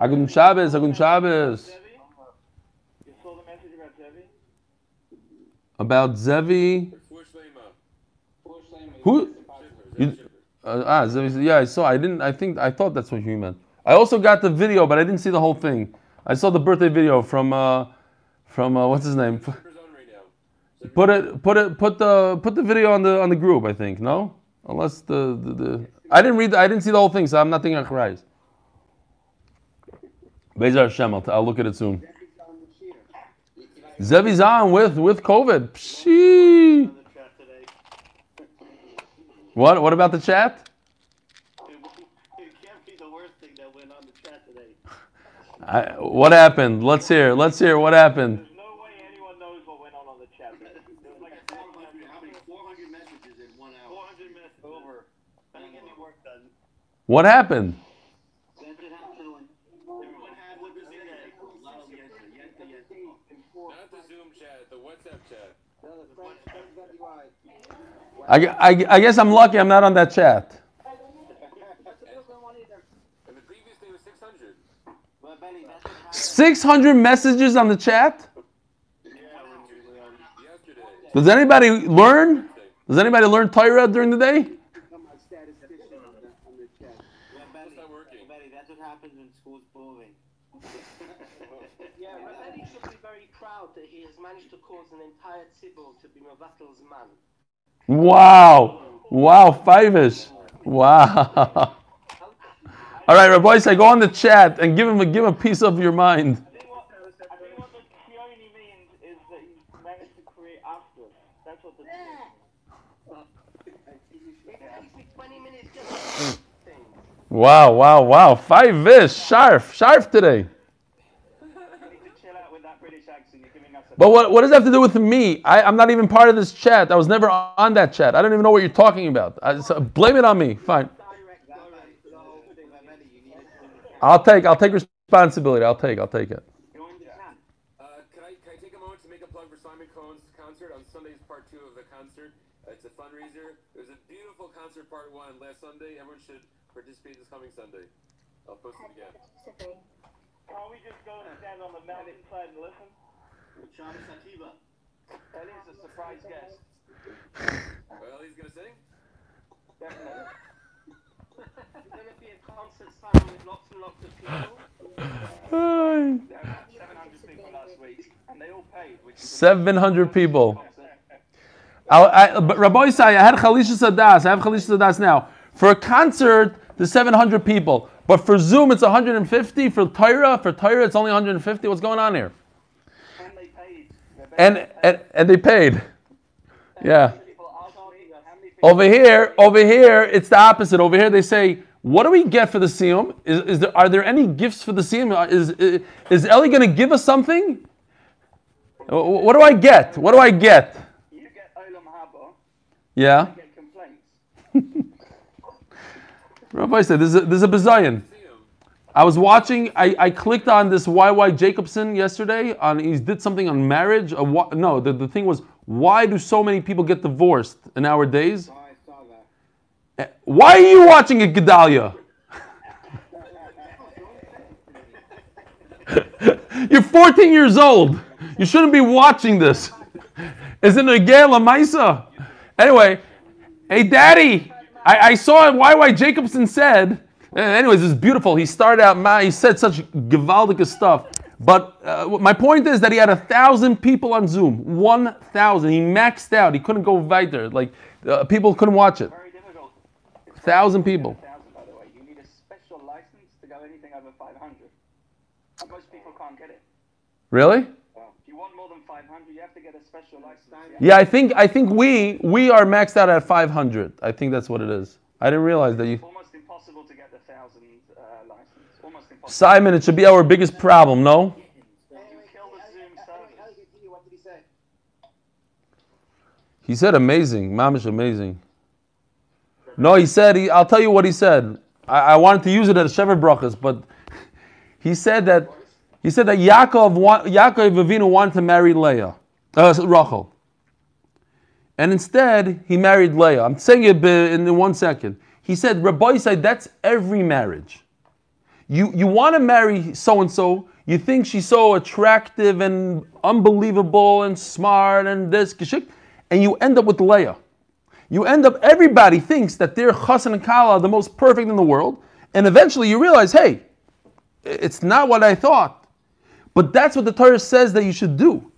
In Shabbos, in Shabbos. You saw the message about Zevi? About Zevi. Who? You, uh, ah, Zevi, yeah, I saw. I didn't. I think. I thought that's what you meant. I also got the video, but I didn't see the whole thing. I saw the birthday video from uh, from uh, what's his name. Put it. Put it. Put the. Put the video on the on the group. I think no, unless the the. the I didn't read. I didn't see the whole thing, so I'm not thinking of Christ. Bezer Hashem, I'll, I'll look at it soon. Zevi's on with with COVID. Pshee. the chat today. What? What about the chat? It can't be the worst thing that went on the chat today. I, what happened? Let's hear. Let's hear. What happened? There's no way anyone knows what went on on the chat. There was like 400, How many? 400 messages in one hour. 400 minutes over. Couldn't get any work done. What happened? Everyone had what was in there. Not the Zoom chat, the WhatsApp chat. I, I, I guess I'm lucky. I'm not on that chat. The previous 600. Well, Benny, that's what happened 600 messages on the chat. Does anybody learn? Does anybody learn Torah during the day? Yeah, Rabbi should be very proud that he has managed to cause an entire tzibur to be Mavatal's man. Wow. Wow. Five-ish. Wow. All right, Rabbi, say go on the chat and give him a, give him a piece of your mind. I think what, I think what the Kioni means is that he managed to create after. That's what the It takes me 20 minutes just. Wow, wow, wow. Five-ish. Sharp. Sharp today. You need to chill out with that British accent. You're giving us a But what, what does that have to do with me? I, I'm not even part of this chat. I was never on that chat. I don't even know what you're talking about. I, so blame it on me. Fine. Direct Torah to the whole thing. Benny, you need to I'll take I'll take responsibility. I'll take I'll take it. Uh, can, I, can I take a moment to make a plug for Simon Cohen's concert on Sunday's part two of the concert? Uh, it's a fundraiser. It was a beautiful concert part one last Sunday. Everyone should participate this coming Sunday. I'll post it again. Can't we just go and stand on the mountain side and listen? Shabbos Sativa. Ellie's a surprise guest. Well, he's going to sing? Definitely. It's going to be a concert style with lots and lots of people. There were 700 people last week, and they all paid, Seven hundred people. I, I, but Rabbi Isai, I had Chalisha Sadas. I have Chalisha Sadas now. For a concert, the 700 people. But for Zoom, it's 150. For Torah, for Torah, it's only 150. What's going on here? and they paid. And and, and they paid. Yeah. People asked me how many people. Over here, over here, it's the opposite. Over here, they say, "What do we get for the siyum? Is, is there are there any gifts for the siyum? Uh, is is, is Ellie going to give us something?" What do I get? What do I get? You get Olam Haba, Yeah. you get complaints. Rabbi said, "There's a, there's a bazayan." I was watching. I, I clicked on this YY Jacobson yesterday. On he did something on marriage. A, no, the, the thing was, why do so many people get divorced in our days? I saw that. Eh, Why are you watching it, Gedalia? You're 14 years old. You shouldn't be watching this. Is it a Gala Maisa? Anyway, hey, Daddy, I, I saw YY Jacobson said. Anyways, it's beautiful. He started out, he said such gewaldige stuff. But uh, my point is that he had a thousand people on Zoom. One thousand. He maxed out. He couldn't go weiter. Like uh, people couldn't watch it. Very difficult. Thousand people. Thousand, by the way. You need a special license to go anything over 500. And most people can't get it. Really? If you want more than 500, you have to get a special license. Yeah, I think I think we we are maxed out at 500. I think that's what it is. I didn't realize that you. Almost impossible to get the 1,000 uh, license. Almost impossible. Simon, it should be our biggest problem, no? You kill the Zoom servers. What did he said amazing, mamish amazing. No, he said. He, I'll tell you what he said. I, I wanted to use it as Sheva brachas, but he said that he said that Yaakov Yaakov Avinu wanted to marry Leah, uh, Rachel, and instead he married Leah. I'm saying it in one second. He said, Rabbi said that's every marriage. You you want to marry so and so. You think she's so attractive and unbelievable and smart and this and you end up with Leah. You end up. Everybody thinks that they're Chassan and Kala, the most perfect in the world, and eventually you realize, hey, it's not what I thought. But that's what the Torah says that you should do.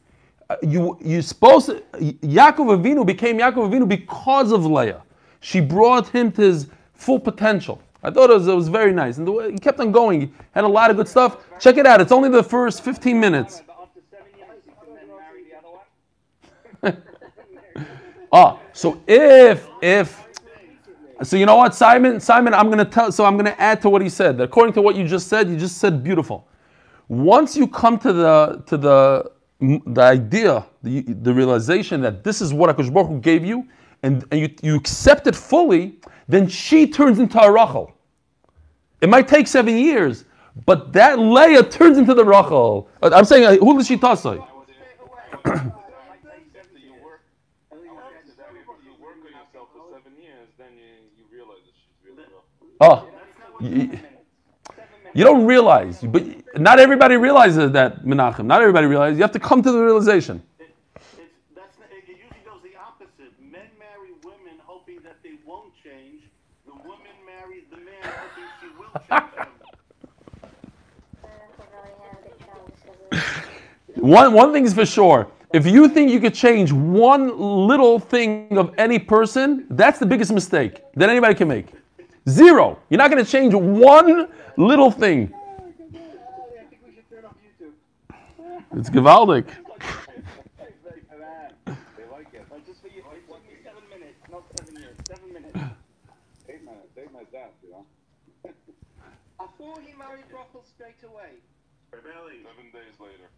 Uh, You you supposed to, Yaakov Avinu became Yaakov Avinu because of Leah. She brought him to his full potential. I thought it was, it was very nice, and the way, he kept on going. He had a lot of good stuff. Check it out. It's only the first 15 minutes. But after seven years, you can then marry the other one. Ah, so if if so, you know what, Simon? Simon, I'm gonna tell. So I'm gonna add to what he said. According to what you just said, you just said beautiful. Once you come to the to the the idea, the, the realization that this is what Hakadosh Baruch Hu gave you, and, and you, you accept it fully, then she turns into a Rachel. It might take seven years, but that Leah turns into the Rachel. Uh, I'm saying, uh, who is she tasai? Like they said that you work. And then you work After that, if you work on yourself for seven years, then you, you realize that she's really rough. Oh, you don't realize, but not everybody realizes that, Menachem. Not everybody realizes. You have to come to the realization. It's, that's, it usually goes the opposite. Men marry women hoping that they won't change. The woman marries the man hoping she will change. One, one thing is for sure. If you think you could change one little thing of any person, that's the biggest mistake that anybody can make. Zero. You're not going to change one little thing. It's gewaldic. They like it. Like just for you, it took me seven minutes, not seven years. Seven minutes. Eight minutes, eight minutes that, you know? I thought he married Rachel straight away. Seven days later.